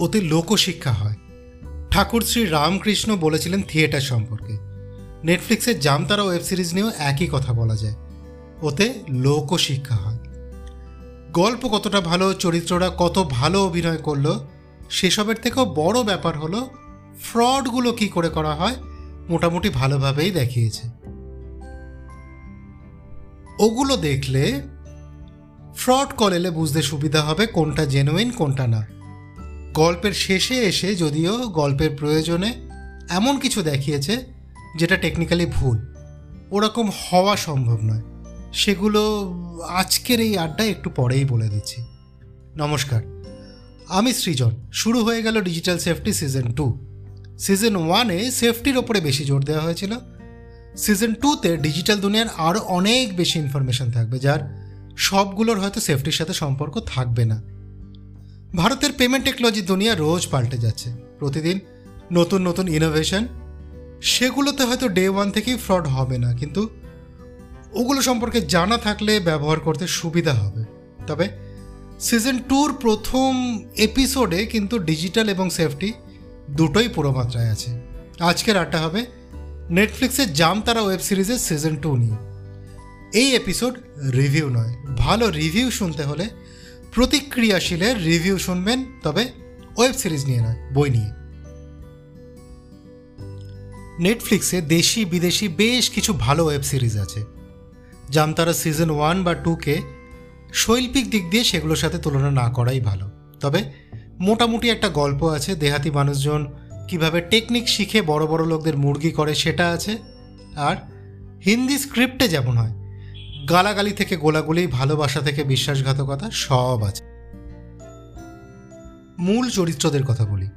ওতে লোকশিক্ষা হয়। ঠাকুর শ্রী রামকৃষ্ণ বলেছিলেন থিয়েটার সম্পর্কে। নেটফ্লিক্সের জামতারা ওয়েব সিরিজ নিয়েও একই কথা বলা যায়। ওতে লোকশিক্ষা হয়। গল্প কতটা ভালো, চরিত্ররা কত ভালো অভিনয় করল, সেসবের থেকেও বড় ব্যাপার হলো, ফ্রডগুলো কি করে করা হয়, মোটামুটি ভালোভাবেই দেখিয়েছে। ওগুলো দেখলে, ফ্রড কল এলে বুঝতে সুবিধা হবে কোনটা জেনুইন কোনটা না। গল্পের শেষে এসে যদিও গল্পের প্রয়োজনে এমন কিছু দেখিয়েছে যেটা টেকনিক্যালি ভুল। ওরকম হওয়া সম্ভব নয়। সেগুলো আজকের এই আড্ডায় একটু পরেই বলে দিচ্ছি। নমস্কার, আমি সৃজন। শুরু হয়ে গেল digital safety season two season ওয়ানে সেফটির ওপরে বেশি জোর দেওয়া হয়েছিল। সিজন টুতে ডিজিটাল দুনিয়ার আরও অনেক বেশি ইনফরমেশন থাকবে, যার সবগুলোর হয়তো সেফটির সাথে সম্পর্ক থাকবে না। ভারতের পেমেন্ট টেকনোলজি দুনিয়া রোজ পাল্টে যাচ্ছে। প্রতিদিন নতুন নতুন ইনোভেশন সেগুলোতে হয়তো ডে ওয়ান থেকেই ফ্রড হবে না, কিন্তু ওগুলো সম্পর্কে জানা থাকলে ব্যবহার করতে সুবিধা হবে। তবে সিজন টুর প্রথম এপিসোডে কিন্তু ডিজিটাল এবং সেফটি দুটোই পুরো মাত্রায় আছে। আজকের আড্ডা হবে নেটফ্লিক্সের জামতারা ওয়েব সিরিজের সিজন টু নিয়ে। এই এপিসোড রিভিউ নয়, ভালো রিভিউ শুনতে হলে প্রতিক্রিয়াশীলের রিভিউ শুনবেন, তবে ওয়েব সিরিজ নিয়ে নয়, বই নিয়ে। নেটফ্লিক্সে দেশি বিদেশি বেশ কিছু ভালো ওয়েব সিরিজ আছে। জামতারা সিজন ওয়ান বা টুকে শৈল্পিক দিক দিয়ে সেগুলোর সাথে তুলনা না করাই ভালো। তবে মোটামুটি একটা গল্প আছে, দেহাতি মানুষজন কীভাবে টেকনিক শিখে বড় বড় লোকদের মুরগি করে সেটা আছে, আর হিন্দি স্ক্রিপ্টে যেমন হয় গালাগালি থেকে গোলাগুলি, ভালোবাসা থেকে বিশ্বাসঘাতকতা সব আছে। মূল চরিত্রদের কথা বলি।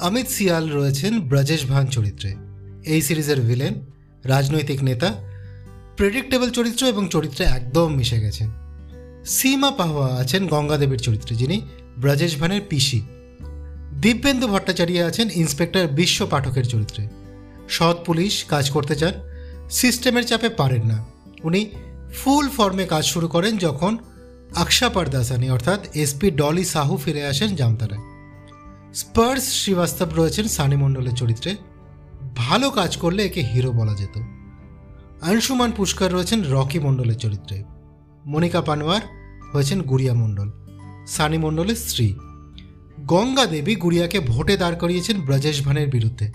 অমিত সিয়াল রয়েছেন ব্রজেশ ভান চরিত্রে। এই সিরিজের ভিলেন রাজনৈতিক নেতা প্রেডিক্টেবল চরিত্র এবং চরিত্রে একদম মিশে গেছেন। সীমা পাহোয়া আছেন গঙ্গাদেবীর চরিত্রে, যিনি ব্রজেশ ভানের পিসি। দিব্যেন্দু ভট্টাচার্য আছেন ইন্সপেক্টর বিশ্ব পাঠকের চরিত্রে। সৎ পুলিশ কাজ করতে চান, সিস্টেমের চাপে পারেন না। উনি ফুল ফর্মে কাজ শুরু করেন যখন আকশা পারদাসানি, অর্থাৎ এসপি ডলি সাহু ফিরে আসেন জামতারায়। স্পার্স শ্রীবাস্তব রয়েছেন সানি মণ্ডলের চরিত্রে। ভালো কাজ করলে একে হিরো বলা যেত। আংশুমান পুষ্কর রয়েছেন রকি মণ্ডলের চরিত্রে। মনিকা পানওয়ার হয়েছেন গুড়িয়া মণ্ডল। সানি মণ্ডলের স্ত্রী। গঙ্গা দেবী গুড়িয়াকে ভোটে দাঁড় করিয়েছেন ব্রজেশ ভানের বিরুদ্ধে।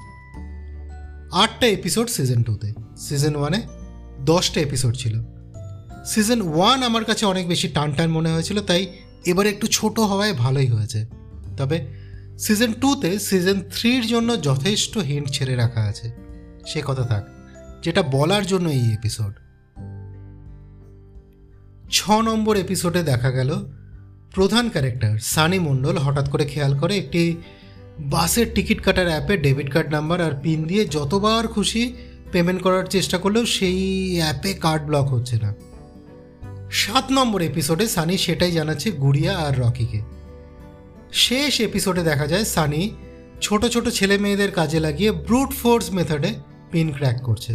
আটটা এপিসোড সিজন টুতে। সিজন ওয়ানে দশটা এপিসোড ছিল। সিজন ওয়ান আমার কাছে অনেক বেশি টান টান মনে হয়েছিল, তাই এবার একটু ছোট হওয়ায় ভালোই হয়েছে। তবে সিজন টুতে সিজন থ্রির জন্য যথেষ্ট হিন্ট ছেড়ে রাখা আছে। সে কথা থাক, যেটা বলার জন্য এই এপিসোড ছ নম্বর এপিসোডে দেখা গেল প্রধান ক্যারেক্টার সানি মণ্ডল, হঠাৎ করে খেয়াল করে একটি বাসের টিকিট কাটার অ্যাপে ডেবিট কার্ড নাম্বার আর পিন দিয়ে যতবার খুশি পেমেন্ট করার চেষ্টা করলেও সেই অ্যাপে কার্ড ব্লক হচ্ছে না। সাত নম্বর এপিসোডে সানি সেটাই জানাচ্ছে গুড়িয়া আর রকিকে। শেষ এপিসোডে দেখা যায় সানি ছোট ছোট ছেলে মেয়েদের কাজে লাগিয়ে ব্রুট ফোর্স মেথডে পিন ক্র্যাক করছে।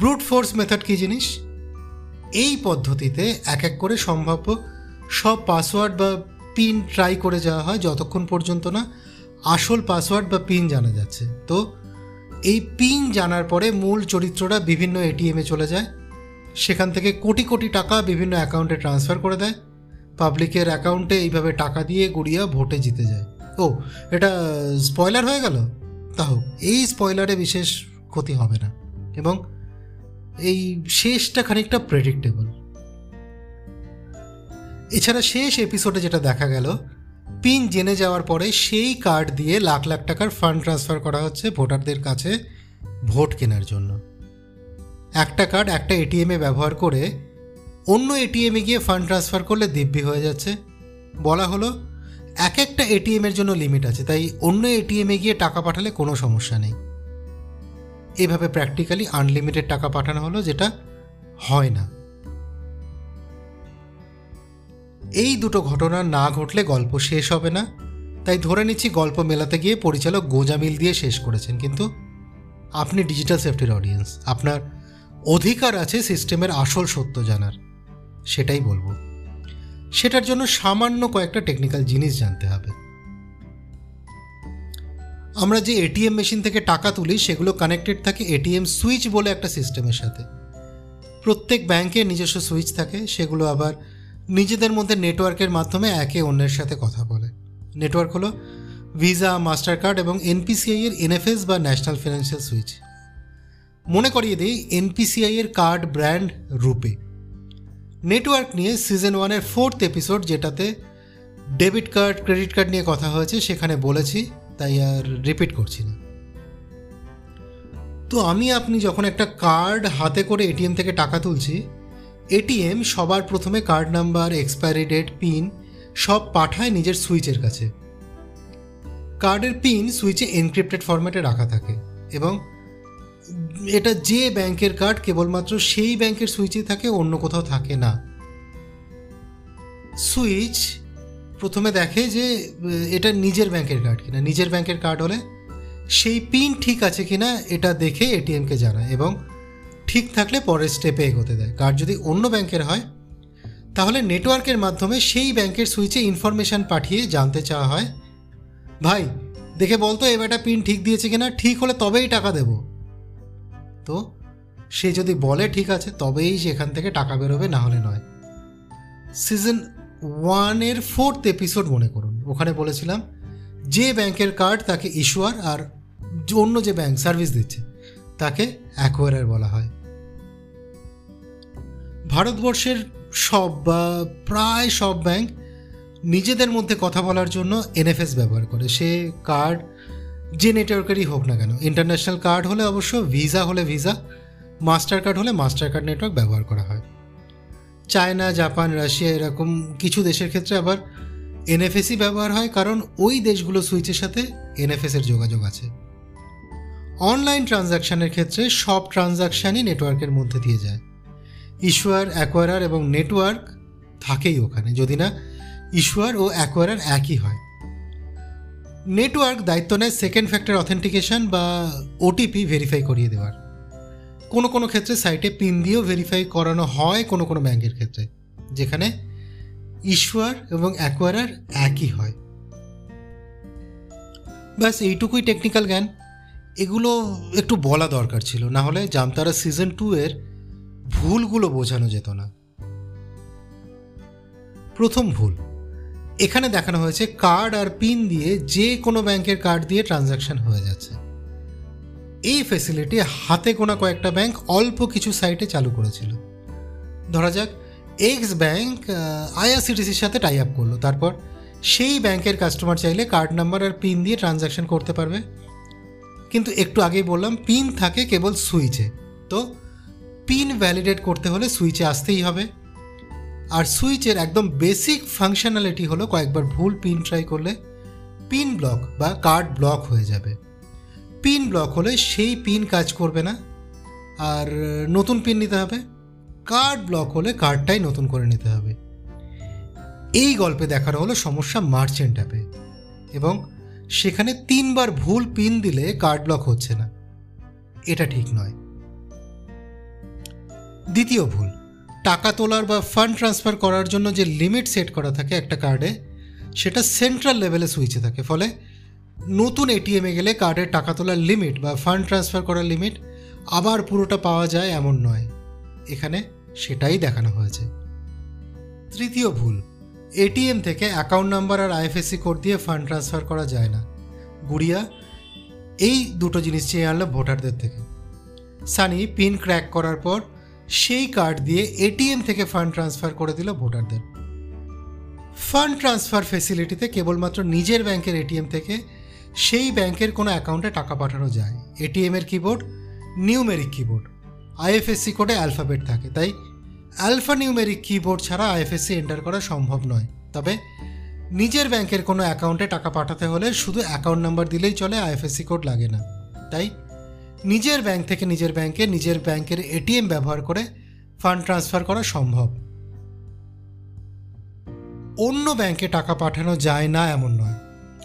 ব্রুট ফোর্স মেথড কী জিনিস? এই পদ্ধতিতে এক এক করে সম্ভাব্য সব পাসওয়ার্ড বা পিন ট্রাই করে যাওয়া হয়, যতক্ষণ পর্যন্ত না আসল পাসওয়ার্ড বা পিন জানা যাচ্ছে। তো এই পিন জানার পরে মূল চরিত্ররা বিভিন্ন এটিএমে চলে যায়। সেখান থেকে কোটি কোটি টাকা বিভিন্ন অ্যাকাউন্টে ট্রান্সফার করে দেয়। পাবলিকের অ্যাকাউন্টে এইভাবে টাকা দিয়ে গুড়িয়া ভোটে জিতে যায়। ও, এটা স্পয়লার হয়ে গেল? তা হোক, এই স্পয়লারে বিশেষ ক্ষতি হবে না। এবং এই শেষটা খানিকটা প্রেডিক্টেবল এছাড়া শেষ এপিসোডে যেটা দেখা গেল, পিন জেনে যাওয়ার পরে সেই কার্ড দিয়ে লাখ লাখ টাকার ফান্ড ট্রান্সফার করা হচ্ছে ভোটারদের কাছে ভোট কেনার জন্য। একটা কার্ড একটা এটিএমে ব্যবহার করে অন্য এটিএমে গিয়ে ফান্ড ট্রান্সফার করলে দিব্যি হয়ে যাচ্ছে। বলা হলো, এক একটা এটিএমের জন্য লিমিট আছে, তাই অন্য এটিএমে গিয়ে টাকা পাঠালে কোনো সমস্যা নেই। এভাবে প্র্যাকটিক্যালি আনলিমিটেড টাকা পাঠানো হলো, যেটা হয় না। এই দুটো ঘটনা না ঘটলে গল্প শেষ হবে না। তাই ধরে নিচ্ছি গল্প মেলাতে গিয়ে পরিচালক গোজামিল দিয়ে শেষ করেছেন, কিন্তু আপনি ডিজিটাল সেফটির অডিয়েন্স আপনার অধিকার আছে সিস্টেমের আসল সত্য জানার। সেটাই বলব। সেটার জন্য সামান্য কয়েকটা টেকনিক্যাল জিনিস জানতে হবে। আমরা যে এটিএম মেশিন থেকে টাকা তুলি, সেগুলো কানেক্টেড থাকে এটিএম সুইচ বলে একটা সিস্টেমের সাথে। প্রত্যেক ব্যাংকের নিজস্ব সুইচ থাকে, সেগুলো আবার নিজেদের মধ্যে নেটওয়ার্কের মাধ্যমে একে অন্যের সাথে কথা বলে। নেটওয়ার্ক হলো ভিসা মাস্টার কার্ড এবং এনপিসিআই এর এনএফএস বা ন্যাশনাল ফিনান্সিয়াল সুইচ মনে করিয়ে দিই এনপিসিআই এর কার্ড ব্র্যান্ড রূপে। নেটওয়ার্ক নিয়ে সিজন ওয়ানের ফোর্থ এপিসোড যেটাতে ডেবিট কার্ড ক্রেডিট কার্ড নিয়ে কথা হয়েছে, সেখানে বলেছি, তাই আর রিপিট করছি না। তো আমি, আপনি যখন একটা কার্ড হাতে করে এটিএম থেকে টাকা তুলছি এটিএম সবার প্রথমে card number expiry date PIN সব পাঠায় নিজের সুইচের কাছে। কার্ডের পিন সুইচে এনক্রিপ্টেড ফরম্যাটে রাখা থাকে এবং এটা যে ব্যাংকের কার্ড কেবলমাত্র সেই ব্যাংকের সুইচে থাকে, অন্য কোথাও থাকে না। সুইচ প্রথমে দেখে যে, এটা নিজের ব্যাংকের কার্ড কিনা। নিজের ব্যাংকের কার্ড হলে সেই পিন ঠিক আছে কিনা, এটা দেখে এটিএমকে জানায় এবং ঠিক থাকলে পরের স্টেপে এগোতে দেয়। কার্ড যদি অন্য ব্যাংকের হয়, তাহলে নেটওয়ার্কের মাধ্যমে সেই ব্যাংকের সুইচে ইনফরমেশান পাঠিয়ে জানতে চাওয়া হয়, ভাই, দেখে বলতো এবারটা পিন ঠিক দিয়েছে কিনা, ঠিক হলে তবেই টাকা দেব। তো সে যদি বলে ঠিক আছে, তবেই সেখান থেকে টাকা বেরোবে, না হলে নয়। সিজন ওয়ানের ফোর্থ এপিসোড মনে করুন। ওখানে বলেছিলাম, যে ব্যাংকের কার্ড তাকে ইস্যুয়ার আর অন্য যে ব্যাংক সার্ভিস দিচ্ছে, তাকে অ্যাকোয়ারার বলা হয়। ভারতবর্ষের সব বা প্রায় সব ব্যাংক নিজেদের মধ্যে কথা বলার জন্য এনএফএস ব্যবহার করে। সে কার্ড যে নেটওয়ার্কেরই হোক না কেন ইন্টারন্যাশনাল কার্ড হলে অবশ্য ভিসা হলে ভিসা মাস্টার কার্ড হলে মাস্টার কার্ড নেটওয়ার্ক ব্যবহার করা হয়। চায়না জাপান রাশিয়া এরকম কিছু দেশের ক্ষেত্রে আবার এনএফএসই ব্যবহার হয়, কারণ ওই দেশগুলো সুইচের সাথে এনএফএসের যোগাযোগ আছে। অনলাইন ট্রানজাকশানের ক্ষেত্রে সব ট্রানজাকশানই নেটওয়ার্কের মধ্যে দিয়ে যায়। ইস্যুয়ার অ্যাকোয়ারার এবং নেটওয়ার্ক থাকেই ওখানে, যদি না ইস্যুয়ার ও অ্যাকোয়ারার একই হয়। নেটওয়ার্ক দায়িত্ব নেয় সেকেন্ড ফ্যাক্টর অথেন্টিকেশন বা ওটিপি ভেরিফাই করিয়ে দেওয়ার। কোনো কোনো ক্ষেত্রে সাইটে পিন দিয়েও ভেরিফাই করানো হয় কোনো কোনো ব্যাংকের ক্ষেত্রে, যেখানে ইস্যুয়ার এবং অ্যাকোয়ারার একই হয়। ব্যাস, এইটুকুই টেকনিক্যাল জ্ঞান। এগুলো একটু বলা দরকার ছিল, না হলে জামতারা সিজন টু এর ভুলগুলো বোঝানো যেত না। প্রথম ভুল এখানে দেখানো হয়েছে কার্ড আর পিন দিয়ে যে কোনো ব্যাংকের কার্ড দিয়ে ট্রানজাকশন হয়ে যাচ্ছে। এই ফেসিলিটি হাতে গোনা কয়েকটা ব্যাংক অল্প কিছু সাইটে চালু করেছিল। ধরা যাক এক্স ব্যাংক আইআরসিটিসির সাথে টাই আপ করল। তারপর সেই ব্যাংকের কাস্টমার চাইলে কার্ড নাম্বার আর পিন দিয়ে ট্রানজাকশন করতে পারবে। কিন্তু একটু আগেই বললাম পিন থাকে কেবল সুইচে তো পিন ভ্যালিডেট করতে হলে সুইচে আসতেই হবে। আর সুইচের একদম বেসিক ফাংশনালিটি হলো কয়েকবার ভুল পিন ট্রাই করলে পিন ব্লক বা কার্ড ব্লক হয়ে যাবে। পিন ব্লক হলে সেই পিন কাজ করবে না। আর নতুন পিন নিতে হবে। কার্ড ব্লক হলে কার্ডটাই নতুন করে নিতে হবে। এই গল্পে দেখানো হলো সমস্যা মার্চেন্ট অ্যাপে এবং সেখানে তিনবার ভুল পিন দিলে কার্ড ব্লক হচ্ছে না। এটা ঠিক নয়। দ্বিতীয় ভুল। টাকা তোলার বা ফান্ড ট্রান্সফার করার জন্য যে লিমিট সেট করা থাকে একটা কার্ডে সেটা সেন্ট্রাল লেভেলে সুইচে থাকে। ফলে নতুন এটিএমে গেলে কার্ডের টাকা তোলার লিমিট বা ফান্ড ট্রান্সফার করার লিমিট আবার পুরোটা পাওয়া যায় এমন নয়। এখানে সেটাই দেখানো হয়েছে। তৃতীয় ভুল এটিএম থেকে অ্যাকাউন্ট নাম্বার আর আইএফএসসি কোড দিয়ে ফান্ড ট্রান্সফার করা যায় না। গুড়িয়া, এই দুটো জিনিস চেয়ে আনলো ভোটারদের থেকে। সানি পিন ক্র্যাক করার পর সেই কার্ড দিয়ে এটিএম থেকে ফান্ড ট্রান্সফার করে দিল ভোটারদের। ফান্ড ট্রান্সফার ফেসিলিটিতে কেবলমাত্র নিজের ব্যাংকের এটিএম থেকে সেই ব্যাংকের কোনো অ্যাকাউন্টে টাকা পাঠানো যায়। এটিএমের কিবোর্ড, নিউমেরিক কিবোর্ড। আইএফএসসি কোডে অ্যালফাবেট থাকে, তাই অ্যালফা নিউমেরিক কিবোর্ড ছাড়া আইএফএসসি এন্টার করা সম্ভব নয়। তবে নিজের ব্যাংকের কোনো অ্যাকাউন্টে টাকা পাঠাতে হলে শুধু অ্যাকাউন্ট নাম্বার দিলেই চলে, আইএফএসসি কোড লাগে না। তাই নিজের ব্যাংক থেকে নিজের ব্যাংকে নিজের ব্যাংকের এটিএম ব্যবহার করে ফান্ড ট্রান্সফার করা সম্ভব। অন্য ব্যাংকে টাকা পাঠানো যায় না এমন নয়।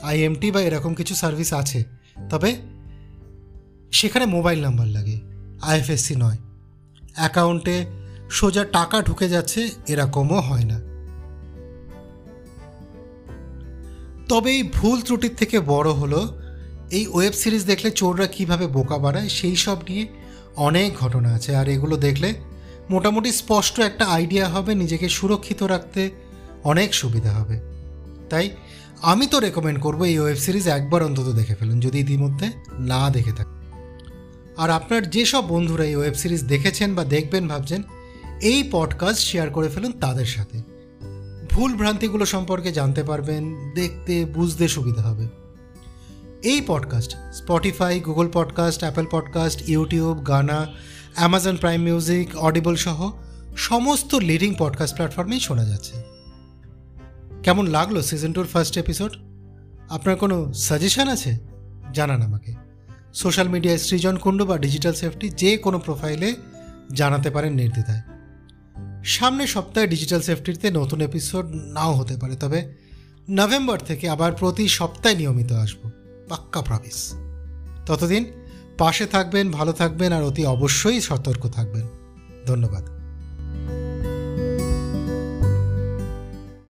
আইএমটি বা এরকম কিছু সার্ভিস আছে, তবে সেখানে মোবাইল নাম্বার লাগে আইএফএসসি নয়। অ্যাকাউন্টে সোজা টাকা ঢুকে যাচ্ছে, এরকমও হয় না। তবে এই ভুল ত্রুটির থেকে বড় হলো এই ওয়েব সিরিজ দেখলে চোররা কীভাবে বোকা বাড়ায় সেই সব নিয়ে অনেক ঘটনা আছে। আর এগুলো দেখলে মোটামুটি স্পষ্ট একটা আইডিয়া হবে, নিজেকে সুরক্ষিত রাখতে অনেক সুবিধা হবে। তাই আমি তো রেকমেন্ড করব এই ওয়েব সিরিজ একবার অন্তত দেখে ফেলুন, যদি ইতিমধ্যে না দেখে থাকেন আর আপনার যেসব বন্ধুরা এই ওয়েব সিরিজ দেখেছেন বা দেখবেন ভাবছেন, এই পডকাস্ট শেয়ার করে ফেলুন তাদের সাথে। ভুল ভ্রান্তিগুলো সম্পর্কে জানতে পারবেন, দেখতে, বুঝতে সুবিধা হবে। এই podcast Spotify Google podcast Apple podcast YouTube Gaana Amazon Prime music Audible সহ সমস্ত লিডিং পডকাস্ট প্ল্যাটফর্মেই শোনা যাচ্ছে। কেমন লাগল সিজন টুর ফার্স্ট এপিসোড আপনার কোনো সাজেশন আছে? জানান আমাকে। সোশ্যাল মিডিয়ায় সৃজন কুণ্ডু বা ডিজিটাল সেফটি যে কোনো প্রোফাইলে জানাতে পারেন নির্দ্বিধায়। সামনের সপ্তাহে ডিজিটাল সেফটিতে নতুন এপিসোড নাও হতে পারে, তবে নভেম্বর থেকে আবার প্রতি সপ্তাহে নিয়মিত আসব। পাক্কা প্রমিস ততদিন পাশে থাকবেন ভালো থাকবেন আর অতি অবশ্যই সতর্ক থাকবেন। ধন্যবাদ।